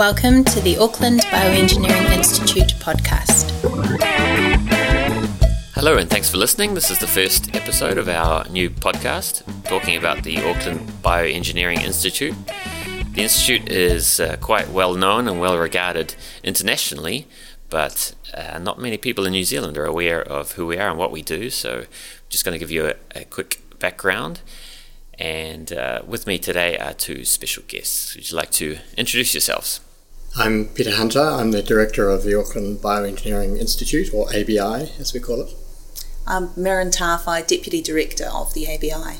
Welcome to the Auckland Bioengineering Institute podcast. Hello, and thanks for listening. This is the first episode of our new podcast talking about the Auckland Bioengineering Institute. The Institute is uh, quite well known and well regarded internationally, but uh, not many people in New Zealand are aware of who we are and what we do. So, I'm just going to give you a, a quick background. And uh, with me today are two special guests. Would you like to introduce yourselves? I'm Peter Hunter. I'm the director of the Auckland Bioengineering Institute, or ABI as we call it. I'm Merryn Tawhai, Deputy Director of the ABI.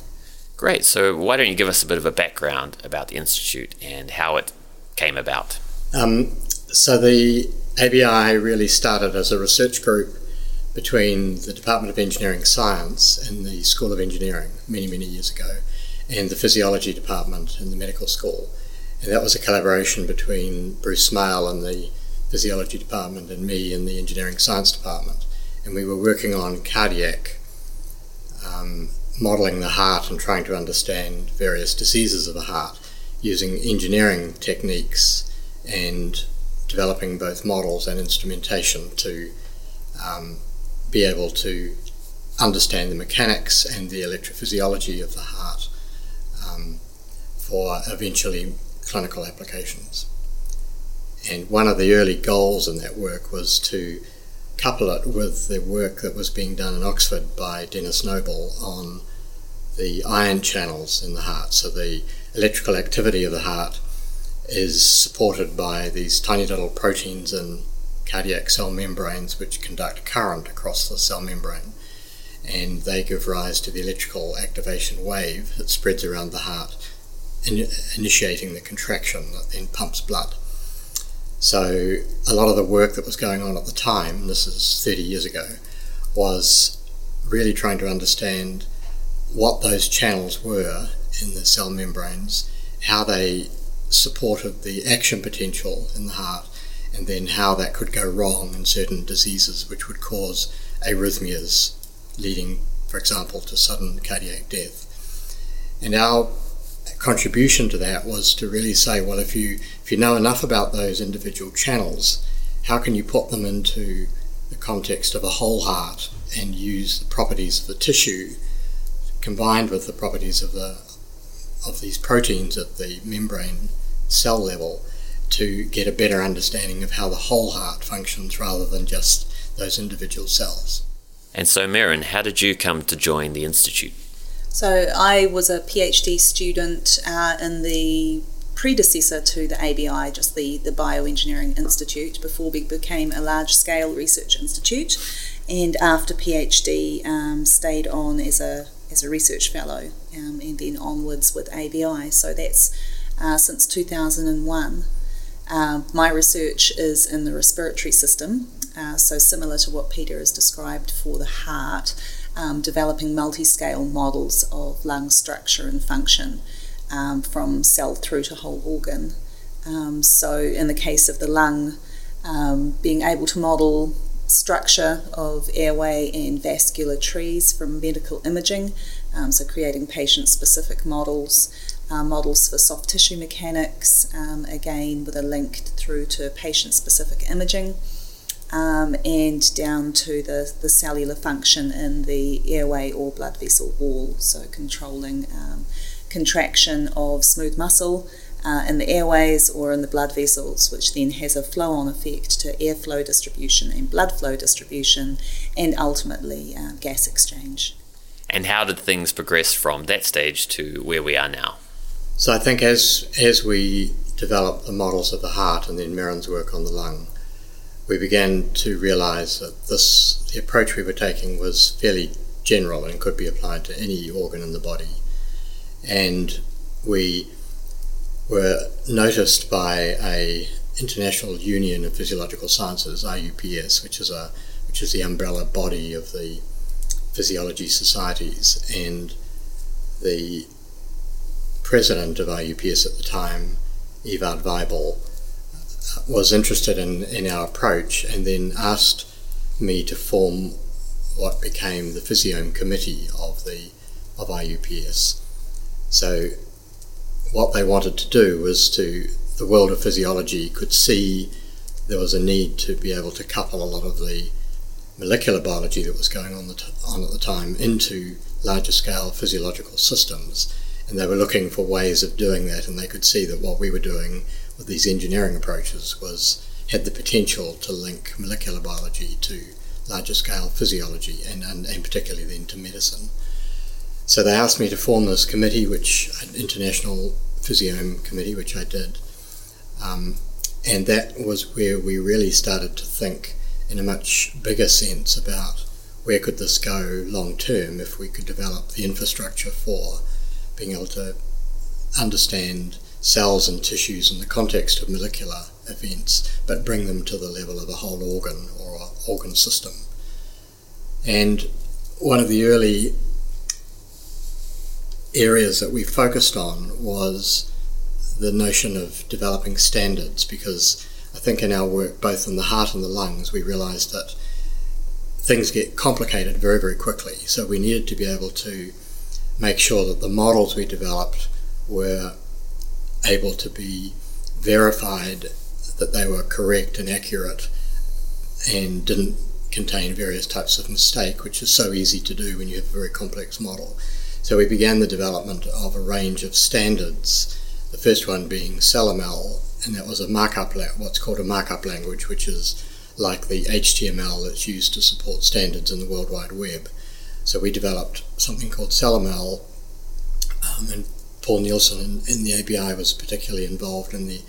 Great. So, why don't you give us a bit of a background about the Institute and how it came about? Um, so, the ABI really started as a research group between the Department of Engineering Science and the School of Engineering many, many years ago, and the Physiology Department and the medical school. And that was a collaboration between Bruce Smaill and the Physiology Department and me in the Engineering Science Department. And we were working on cardiac, um, modelling the heart and trying to understand various diseases of the heart using engineering techniques and developing both models and instrumentation to um, be able to understand the mechanics and the electrophysiology of the heart um, for eventually clinical applications. And one of the early goals in that work was to couple it with the work that was being done in Oxford by Denis Noble on the ion channels in the heart. So the electrical activity of the heart is supported by these tiny little proteins in cardiac cell membranes which conduct current across the cell membrane. And they give rise to the electrical activation wave that spreads around the heart in, initiating the contraction that then pumps blood. So, a lot of the work that was going on at the time, this is 30 years ago, was really trying to understand what those channels were in the cell membranes, how they supported the action potential in the heart, and then how that could go wrong in certain diseases which would cause arrhythmias, leading, for example, to sudden cardiac death. And our contribution to that was to really say, well, if you if you know enough about those individual channels, how can you put them into the context of a whole heart and use the properties of the tissue combined with the properties of the of these proteins at the membrane cell level to get a better understanding of how the whole heart functions rather than just those individual cells. And so, Merryn, how did you come to join the Institute? So I was a PhD student uh, in the predecessor to the ABI, just the, the Bioengineering Institute, before we became a large scale research institute. And after PhD, um, stayed on as a, as a research fellow um, and then onwards with ABI. So that's uh, since 2001. Uh, my research is in the respiratory system, uh, so similar to what Peter has described for the heart um, developing multi scale models of lung structure and function um, from cell through to whole organ. Um, so, in the case of the lung, um, being able to model structure of airway and vascular trees from medical imaging, um, so creating patient specific models. Uh, models for soft tissue mechanics, um, again with a link through to patient specific imaging um, and down to the, the cellular function in the airway or blood vessel wall, so controlling um, contraction of smooth muscle uh, in the airways or in the blood vessels, which then has a flow on effect to airflow distribution and blood flow distribution, and ultimately uh, gas exchange. And how did things progress from that stage to where we are now? So I think as as we develop the models of the heart and then Merryn's work on the lung, we began to realize that this the approach we were taking was fairly general and could be applied to any organ in the body. And we were noticed by a International Union of Physiological Sciences, IUPS, which is a which is the umbrella body of the physiology societies, and the president of IUPS at the time, Ewald Weibel, was interested in, in our approach and then asked me to form what became the Physiome Committee of the of IUPS. So what they wanted to do was to the world of physiology could see there was a need to be able to couple a lot of the molecular biology that was going on, t- on at the time into larger scale physiological systems. And they were looking for ways of doing that, and they could see that what we were doing these engineering approaches was had the potential to link molecular biology to larger scale physiology and, and, and particularly then to medicine. So they asked me to form this committee, which an International Physiome Committee, which I did. Um, and that was where we really started to think in a much bigger sense about where could this go long term if we could develop the infrastructure for being able to understand cells and tissues in the context of molecular events, but bring them to the level of a whole organ or an organ system. And one of the early areas that we focused on was the notion of developing standards because I think in our work, both in the heart and the lungs, we realised that things get complicated very, very quickly. So we needed to be able to make sure that the models we developed were able to be verified that they were correct and accurate and didn't contain various types of mistake, which is so easy to do when you have a very complex model. So we began the development of a range of standards, the first one being CellML, and that was a markup, what's called a markup language, which is like the HTML that's used to support standards in the World Wide Web. So we developed something called CellML, um, and Paul Nielsen in, in the ABI was particularly involved in the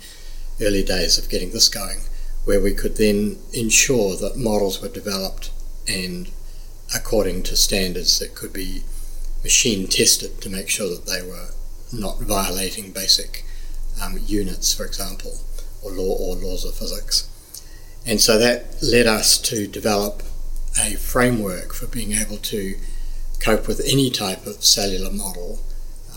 early days of getting this going, where we could then ensure that models were developed and according to standards that could be machine tested to make sure that they were not violating basic um, units, for example, or law or laws of physics. And so that led us to develop a framework for being able to cope with any type of cellular model,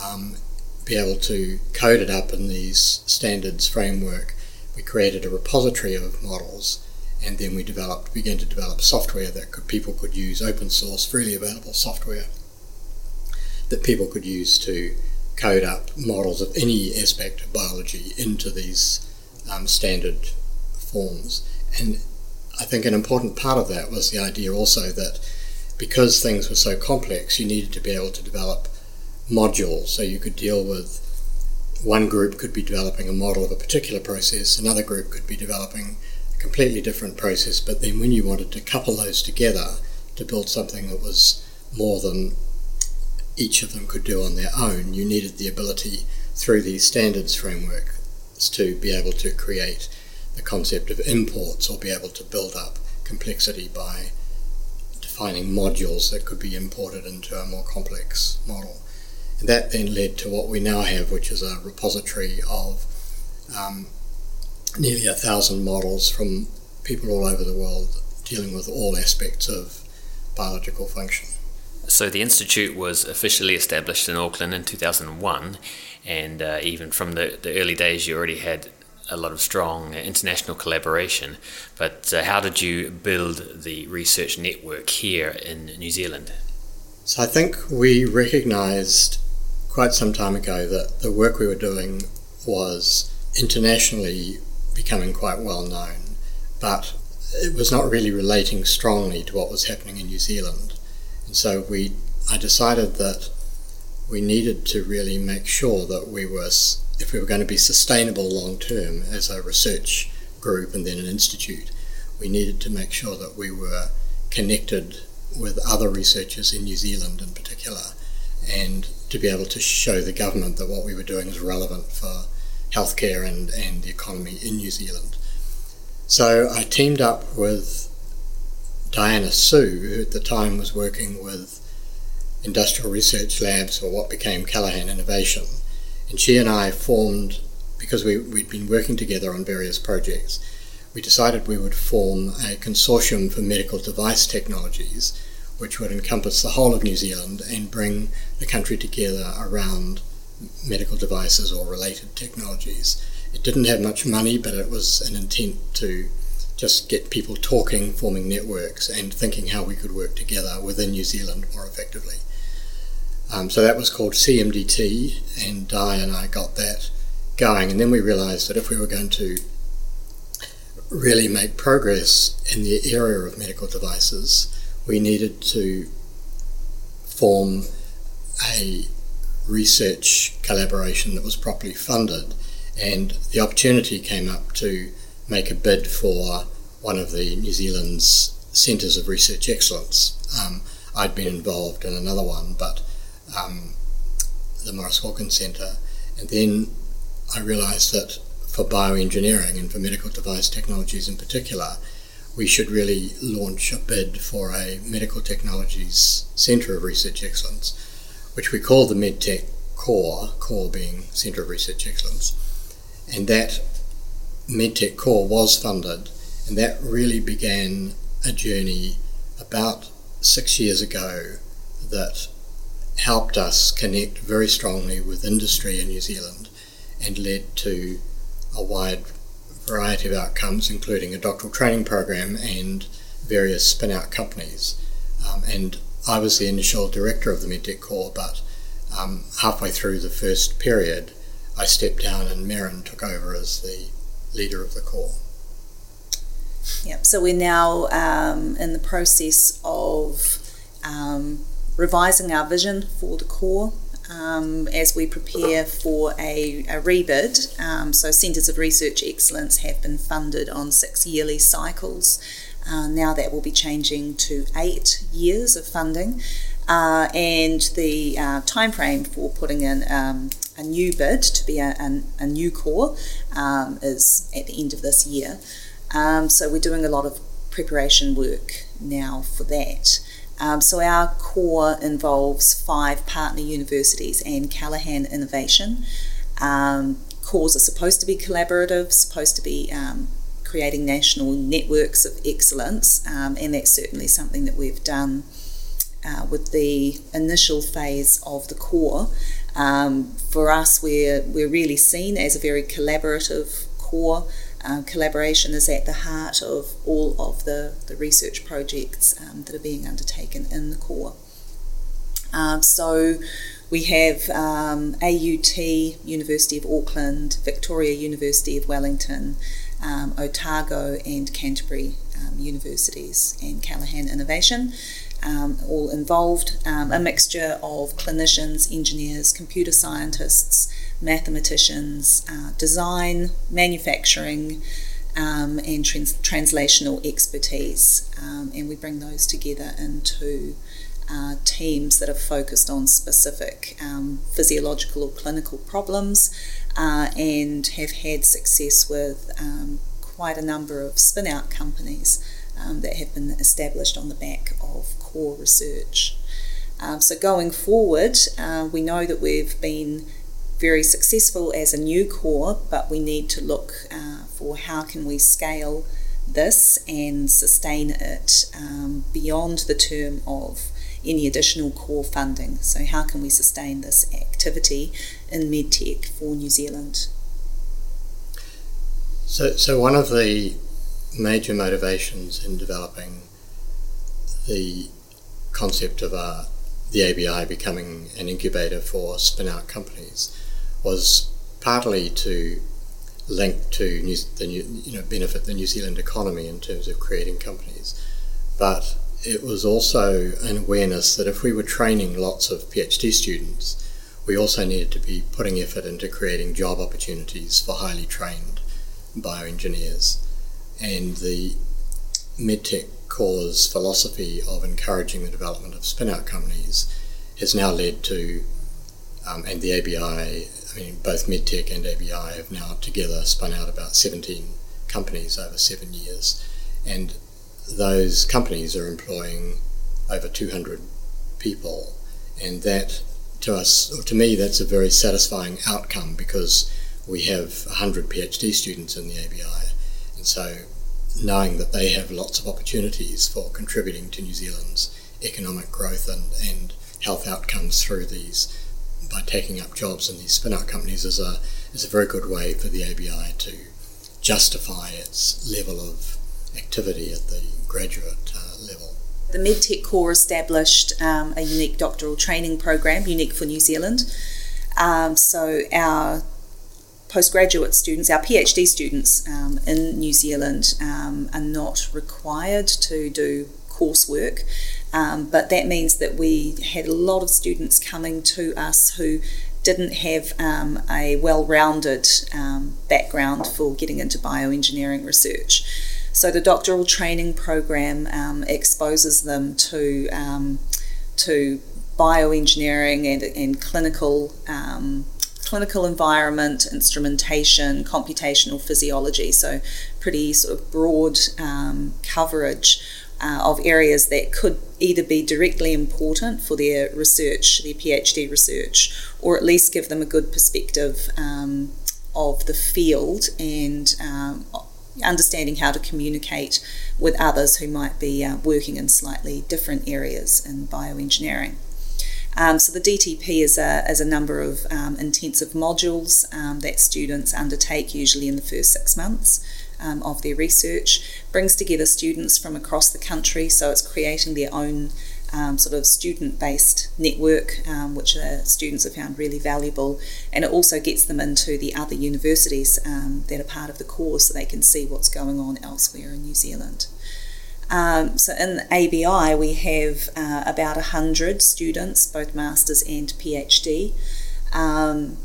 um, be able to code it up in these standards framework. We created a repository of models, and then we developed, began to develop software that could, people could use, open source, freely available software that people could use to code up models of any aspect of biology into these um, standard forms. And I think an important part of that was the idea also that because things were so complex, you needed to be able to develop modules so you could deal with one group could be developing a model of a particular process, another group could be developing a completely different process, but then when you wanted to couple those together to build something that was more than each of them could do on their own. You needed the ability through these standards frameworks to be able to create the concept of imports or be able to build up complexity by defining modules that could be imported into a more complex model. And that then led to what we now have, which is a repository of um, nearly a thousand models from people all over the world dealing with all aspects of biological function. So the institute was officially established in Auckland in 2001, and uh, even from the, the early days, you already had a lot of strong international collaboration. But uh, how did you build the research network here in New Zealand? So I think we recognised quite some time ago that the work we were doing was internationally becoming quite well known, but it was not really relating strongly to what was happening in New Zealand. And so we, I decided that we needed to really make sure that we were, if we were going to be sustainable long term as a research group and then an institute, we needed to make sure that we were connected with other researchers in New Zealand in particular and to be able to show the government that what we were doing was relevant for healthcare and, and the economy in New Zealand. So I teamed up with Diana Siew, who at the time was working with industrial research labs or what became Callaghan Innovation. And she and I formed, because we, we'd been working together on various projects, we decided we would form a consortium for medical device technologies, which would encompass the whole of New Zealand and bring the country together around medical devices or related technologies. It didn't have much money, but it was an intent to just get people talking, forming networks, and thinking how we could work together within New Zealand more effectively. Um, so that was called CMDT, and Di and I got that going. And then we realised that if we were going to really make progress in the area of medical devices, we needed to form a research collaboration that was properly funded. And the opportunity came up to make a bid for one of the New Zealand's centres of research excellence. Um, I'd been involved in another one, but um, the Maurice Wilkins Centre. And then I realised that for bioengineering and for medical device technologies in particular, we should really launch a bid for a medical technologies centre of research excellence, which we call the MedTech Core, Core being Centre of Research Excellence. And that MedTech Core was funded, and that really began a journey about six years ago that helped us connect very strongly with industry in New Zealand and led to a wide variety of outcomes, including a doctoral training program and various spin out companies. Um, and I was the initial director of the MedTech Core, but um, halfway through the first period, I stepped down and Merryn took over as the leader of the core. Yep, so we're now um, in the process of um, revising our vision for the core um, as we prepare for a, a rebid. Um, so, Centres of Research Excellence have been funded on six yearly cycles. Uh, now that will be changing to eight years of funding. Uh, and the uh, time frame for putting in um, a new bid to be a, a, a new core um, is at the end of this year. Um, so we're doing a lot of preparation work now for that. Um, so our core involves five partner universities and Callaghan Innovation. Um, cores are supposed to be collaborative, supposed to be um, creating national networks of excellence, um, and that's certainly something that we've done uh, with the initial phase of the core. Um, for us, we're, we're really seen as a very collaborative core. Um, collaboration is at the heart of all of the, the research projects um, that are being undertaken in the core. Um, so we have um, AUT, University of Auckland, Victoria University of Wellington, um, Otago, and Canterbury um, universities, and Callaghan Innovation. All involved, a mixture of clinicians, engineers, computer scientists, mathematicians, uh, design, manufacturing, um, and trans- translational expertise. Um, and we bring those together into uh, teams that are focused on specific um, physiological or clinical problems uh, and have had success with um, quite a number of spin out companies um, that have been established on the back of core research. Um, so, going forward, uh, we know that we've been very successful as a new core, but we need to look uh, for how can we scale this and sustain it um, beyond the term of any additional core funding. So, how can we sustain this activity in medtech for New Zealand? So, so one of the major motivations in developing the concept of uh, the ABI becoming an incubator for spin out companies was partly to link to New, the new, you know benefit the New Zealand economy in terms of creating companies, but it was also an awareness that if we were training lots of PhD students, we also needed to be putting effort into creating job opportunities for highly trained bioengineers, and the MedTech Core's philosophy of encouraging the development of spin-out companies has now led to, um, and the ABI I mean, both MedTech and ABI have now together spun out about 17 companies over seven years, and those companies are employing over 200 people, and that to us, or to me, that's a very satisfying outcome because we have 100 PhD students in the ABI, and so knowing that they have lots of opportunities for contributing to New Zealand's economic growth and, and health outcomes through these by taking up jobs in these spin-out companies is a is a very good way for the ABI to justify its level of activity at the graduate uh, level. The MedTech Core established um, a unique doctoral training program, unique for New Zealand. Um, so our postgraduate students, our PhD students um, in New Zealand, um, are not required to do coursework, um, but that means that we had a lot of students coming to us who didn't have um, a well rounded um, background for getting into bioengineering research. So the doctoral training program um, exposes them to to bioengineering and, and clinical um, clinical environment, instrumentation, computational physiology. So pretty sort of broad um, coverage uh, of areas that could either be directly important for their research, their PhD research, or at least give them a good perspective um, of the field and um, understanding how to communicate with others who might be uh, working in slightly different areas in bioengineering. Um, so the DTP is a, is a number of um, intensive modules um, that students undertake usually in the first six months um, of their research, brings together students from across the country, so it's creating their own um, sort of student based network, um, which students have found really valuable. And it also gets them into the other universities um, that are part of the course so they can see what's going on elsewhere in New Zealand. Um, so in ABI, we have uh, about 100 students, both masters and PhD, um,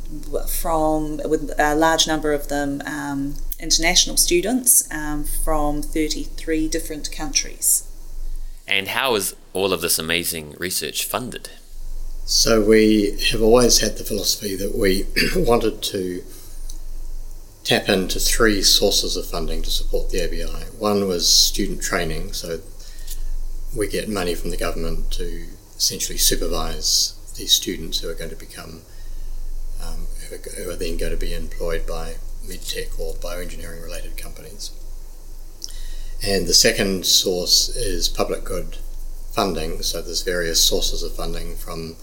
from with a large number of them um, international students um, from 33 different countries. And how is all of this amazing research funded? So we have always had the philosophy that we wanted to tap into three sources of funding to support the ABI. One was student training, so we get money from the government to essentially supervise these students who are going to become, um, who, are, then going to be employed by medtech or bioengineering related companies. And the second source is public good funding, so there's various sources of funding from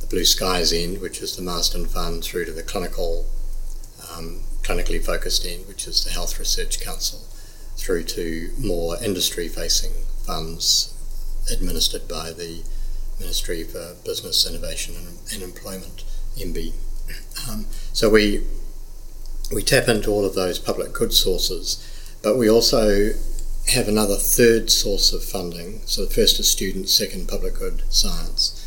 the Blue Skies end, which is the Marsden Fund, through to the clinical um, clinically focused end, which is the Health Research Council, through to more industry facing funds administered by the Ministry for Business, Innovation and, and Employment, MBIE. Um, so we we tap into all of those public good sources, but we also have another third source of funding. So the first is students, second public good science.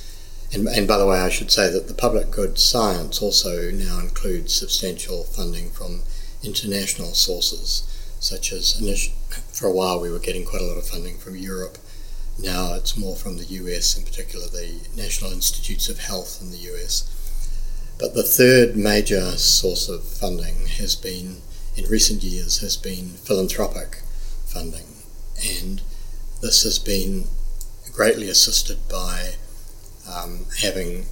And, and by the way, I should say that the public good science also now includes substantial funding from international sources, such as for a while we were getting quite a lot of funding from Europe. Now it's more from the US, in particular the National Institutes of Health in the US. But the third major source of funding has been, in recent years, has been philanthropic funding. And this has been greatly assisted by um, having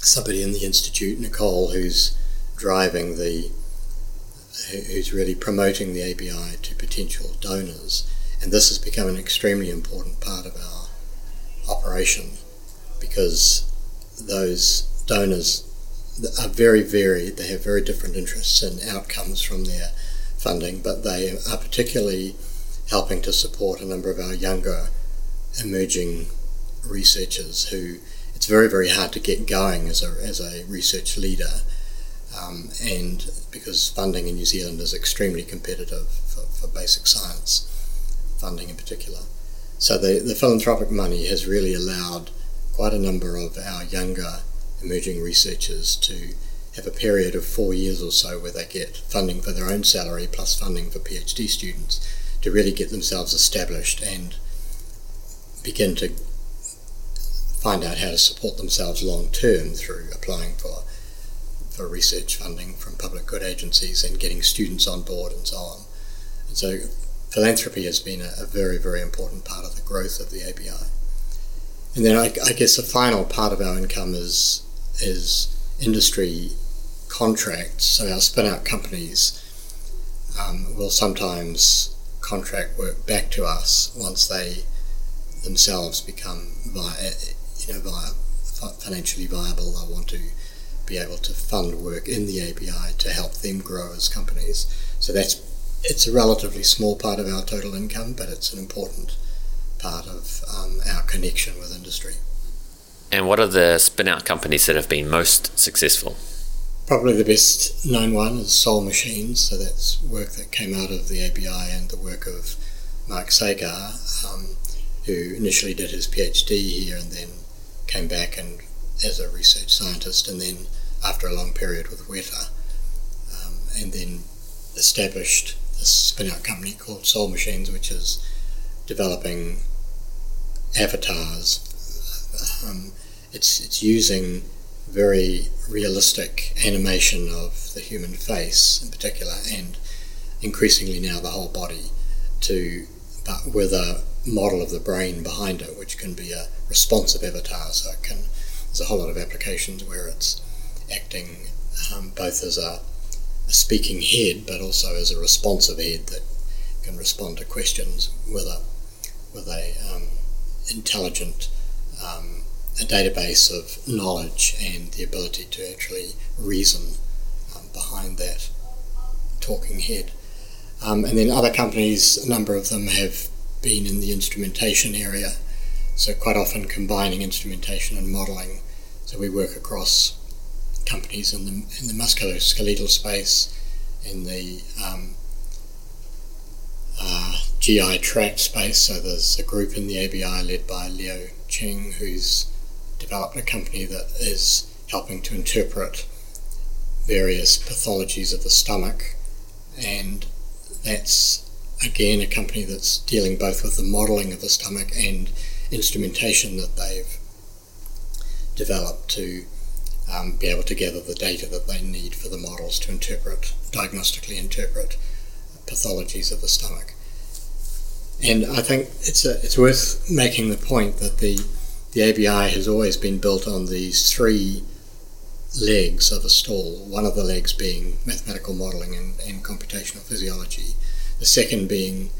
somebody in the institute, Nicole, who's driving the, who's really promoting the ABI to potential donors, and this has become an extremely important part of our operation because those donors are very varied. They have very different interests and outcomes from their funding, but they are particularly helping to support a number of our younger emerging researchers who it's very, very hard to get going as a, as a research leader. Um, and because funding in New Zealand is extremely competitive for, for basic science, funding in particular. So the, the philanthropic money has really allowed quite a number of our younger emerging researchers to have a period of four years or so where they get funding for their own salary plus funding for PhD students to really get themselves established and begin to find out how to support themselves long term through applying for for research funding from public good agencies and getting students on board and so on. And so philanthropy has been a, a very, very important part of the growth of the ABI. And then I, I guess the final part of our income is is industry contracts. So our spin out companies um, will sometimes contract work back to us once they themselves become via, you know, via financially viable. I want to be able to fund work in the ABI to help them grow as companies. So that's it's a relatively small part of our total income, but it's an important part of um, our connection with industry. And what are the spin out companies that have been most successful? Probably the best known one is Soul Machines, so that's work that came out of the ABI and the work of Mark Sagar, um, who initially did his PhD here and then came back and as a research scientist, and then after a long period with Weta, um, and then established a spin-out company called Soul Machines, which is developing avatars. Um, it's it's using very realistic animation of the human face in particular, and increasingly now the whole body, to but with a model of the brain behind it, which can be a responsive avatar. So it can there's a whole lot of applications where it's acting um, both as a, a, speaking head, but also as a responsive head that can respond to questions with a with a um, intelligent um, a database of knowledge and the ability to actually reason um, behind that talking head. Um, and then other companies, a number of them have been in the instrumentation area, so quite often combining instrumentation and modelling. So we work across companies in the in the musculoskeletal space, in the um, uh, GI tract space. So there's a group in the ABI led by Leo Cheng who's developed a company that is helping to interpret various pathologies of the stomach, and that's again a company that's dealing both with the modelling of the stomach and instrumentation that they've developed to um, be able to gather the data that they need for the models to interpret, diagnostically interpret pathologies of the stomach. And I think it's a, it's worth making the point that the the ABI has always been built on these three legs of a stall, One of the legs being mathematical modelling and, and computational physiology. The second being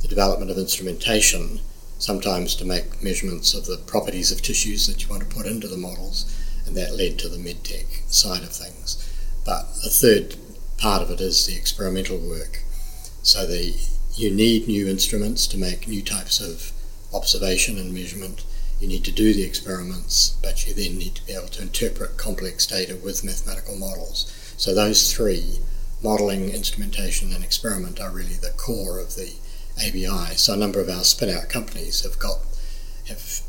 the development of instrumentation, sometimes to make measurements of the properties of tissues that you want to put into the models, and that led to the medtech side of things. But a third part of it is the experimental work. So the you need new instruments to make new types of observation and measurement. You need to do the experiments, but you then need to be able to interpret complex data with mathematical models. So those three, modelling, instrumentation and experiment, are really the core of the ABI. So a number of our spin-out companies have got have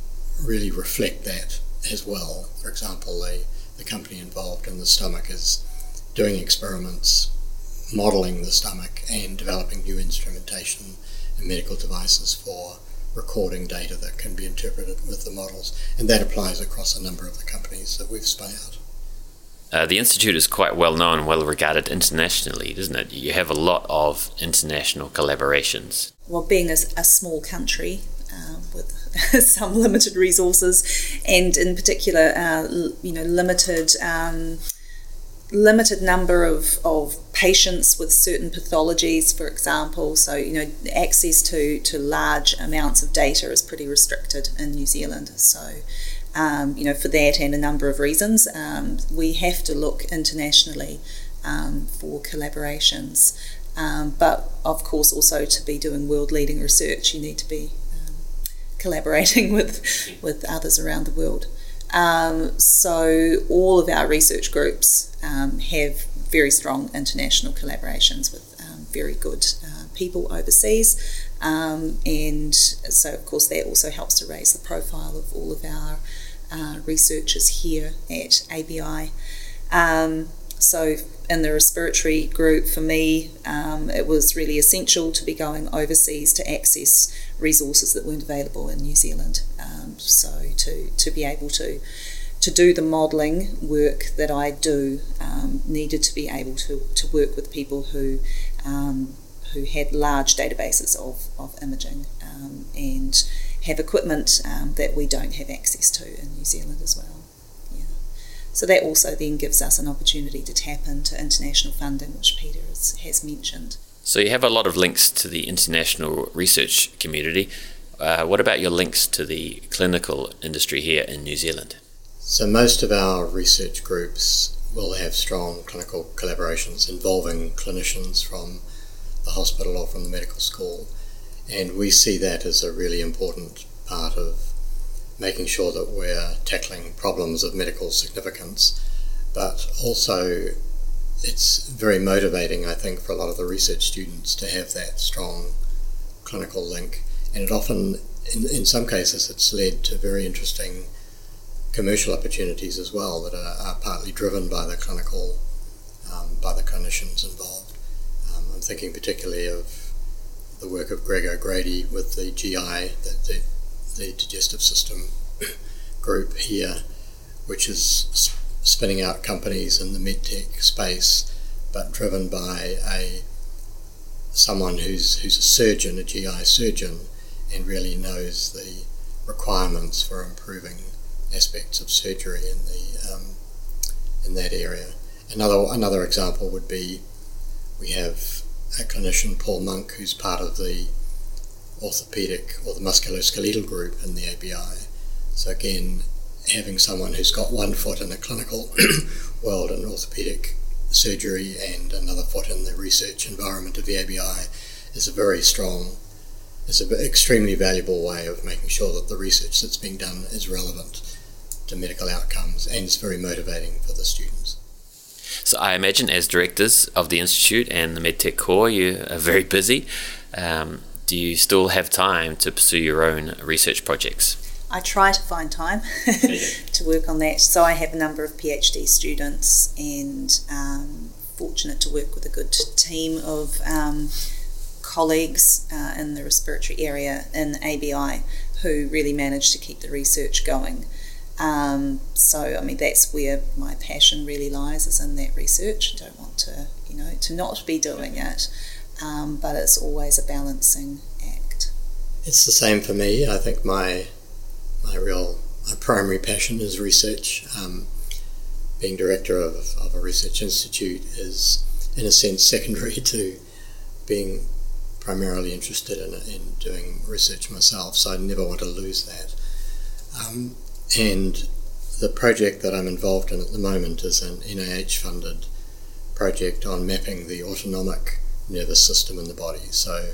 really reflect that as well. For example, the, the company involved in the stomach is doing experiments modelling the stomach and developing new instrumentation and medical devices for recording data that can be interpreted with the models. And that applies across a number of the companies that we've spun out. Uh, the Institute is quite well known and well regarded internationally, doesn't it? You have a lot of international collaborations. Well, being a, a small country uh, with some limited resources, and in particular, uh, you know, limited um, limited number of, of patients with certain pathologies, for example. So, you know, access to, to large amounts of data is pretty restricted in New Zealand. So, um, you know, for that and a number of reasons, um, we have to look internationally um, for collaborations. Um, but of course, also to be doing world leading research, you need to be um, collaborating with, with others around the world. Um, so all of our research groups um, have very strong international collaborations with um, very good uh, people overseas. Um, and so, of course, that also helps to raise the profile of all of our uh, researchers here at ABI. Um, so, in the respiratory group, for me, um, it was really essential to be going overseas to access resources that weren't available in New Zealand. So, to, to be able to to do the modelling work that I do, um, needed to be able to, to work with people who um, who had large databases of, of imaging um, and have equipment um, that we don't have access to in New Zealand as well. Yeah. So that also then gives us an opportunity to tap into international funding, which Peter has, has mentioned. So you have a lot of links to the international research community. Uh, what about your links to the clinical industry here in New Zealand? So, most of our research groups will have strong clinical collaborations involving clinicians from the hospital or from the medical school, and we see that as a really important part of making sure that we're tackling problems of medical significance, but also it's very motivating, I think, for a lot of the research students to have that strong clinical link. And it often, in, in some cases, it's led to very interesting commercial opportunities as well that are, are partly driven by the clinical, um, by the clinicians involved. Um, I'm thinking particularly of the work of Greg O'Grady with the GI, the, the, the digestive system group here, which is spinning out companies in the medtech space, but driven by a someone who's who's a surgeon, a GI surgeon, and really knows the requirements for improving aspects of surgery in the um, in that area. Another another example would be we have a clinician, Paul Monk, who's part of the orthopedic or the musculoskeletal group in the ABI. So again, having someone who's got one foot in the clinical world in orthopedic surgery and another foot in the research environment of the ABI is a very strong, is an extremely valuable way of making sure that the research that's being done is relevant to medical outcomes and is very motivating for the students. So I imagine as directors of the institute and the MedTech core, you are very busy. Um, do you still have time to pursue your own research projects? I try to find time to work on that. So I have a number of PhD students and um, fortunate to work with a good team of um, colleagues uh, in the respiratory area in ABI who really managed to keep the research going. Um, so I mean that's where my passion really lies is in that research. I don't want to you know to not be doing it, um, but it's always a balancing act. It's the same for me. I think my my real my primary passion is research. Um, being director of, of a research institute is, in a sense, secondary to being primarily interested in, in doing research myself. So I never want to lose that. Um, and the project that I'm involved in at the moment is an NIH funded project on mapping the autonomic nervous system in the body. So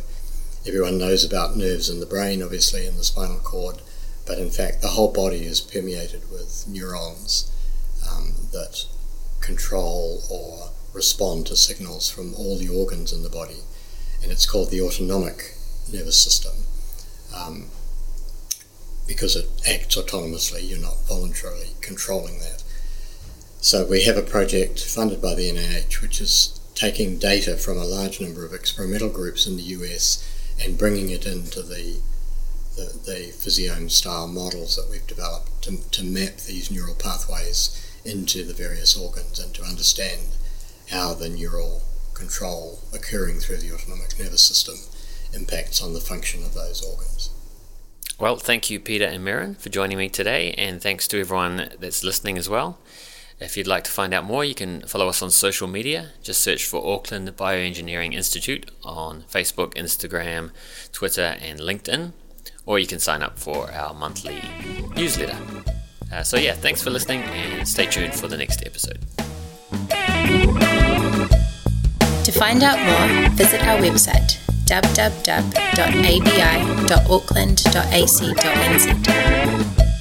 everyone knows about nerves in the brain, obviously, in the spinal cord but in fact the whole body is permeated with neurons um, that control or respond to signals from all the organs in the body, and it's called the autonomic nervous system um, because it acts autonomously. You're not voluntarily controlling that. So we have a project funded by the NIH, which is taking data from a large number of experimental groups in the US and bringing it into the the, the physiome style models that we've developed to, to map these neural pathways into the various organs and to understand how the neural control occurring through the autonomic nervous system impacts on the function of those organs. Well, thank you, Peter and Merryn, for joining me today, and thanks to everyone that's listening as well. If you'd like to find out more, you can follow us on social media. Just search for Auckland Bioengineering Institute on Facebook, Instagram, Twitter, and LinkedIn or you can sign up for our monthly newsletter. Uh, so, yeah, thanks for listening and stay tuned for the next episode. To find out more, visit our website www.abi.auckland.ac.nz.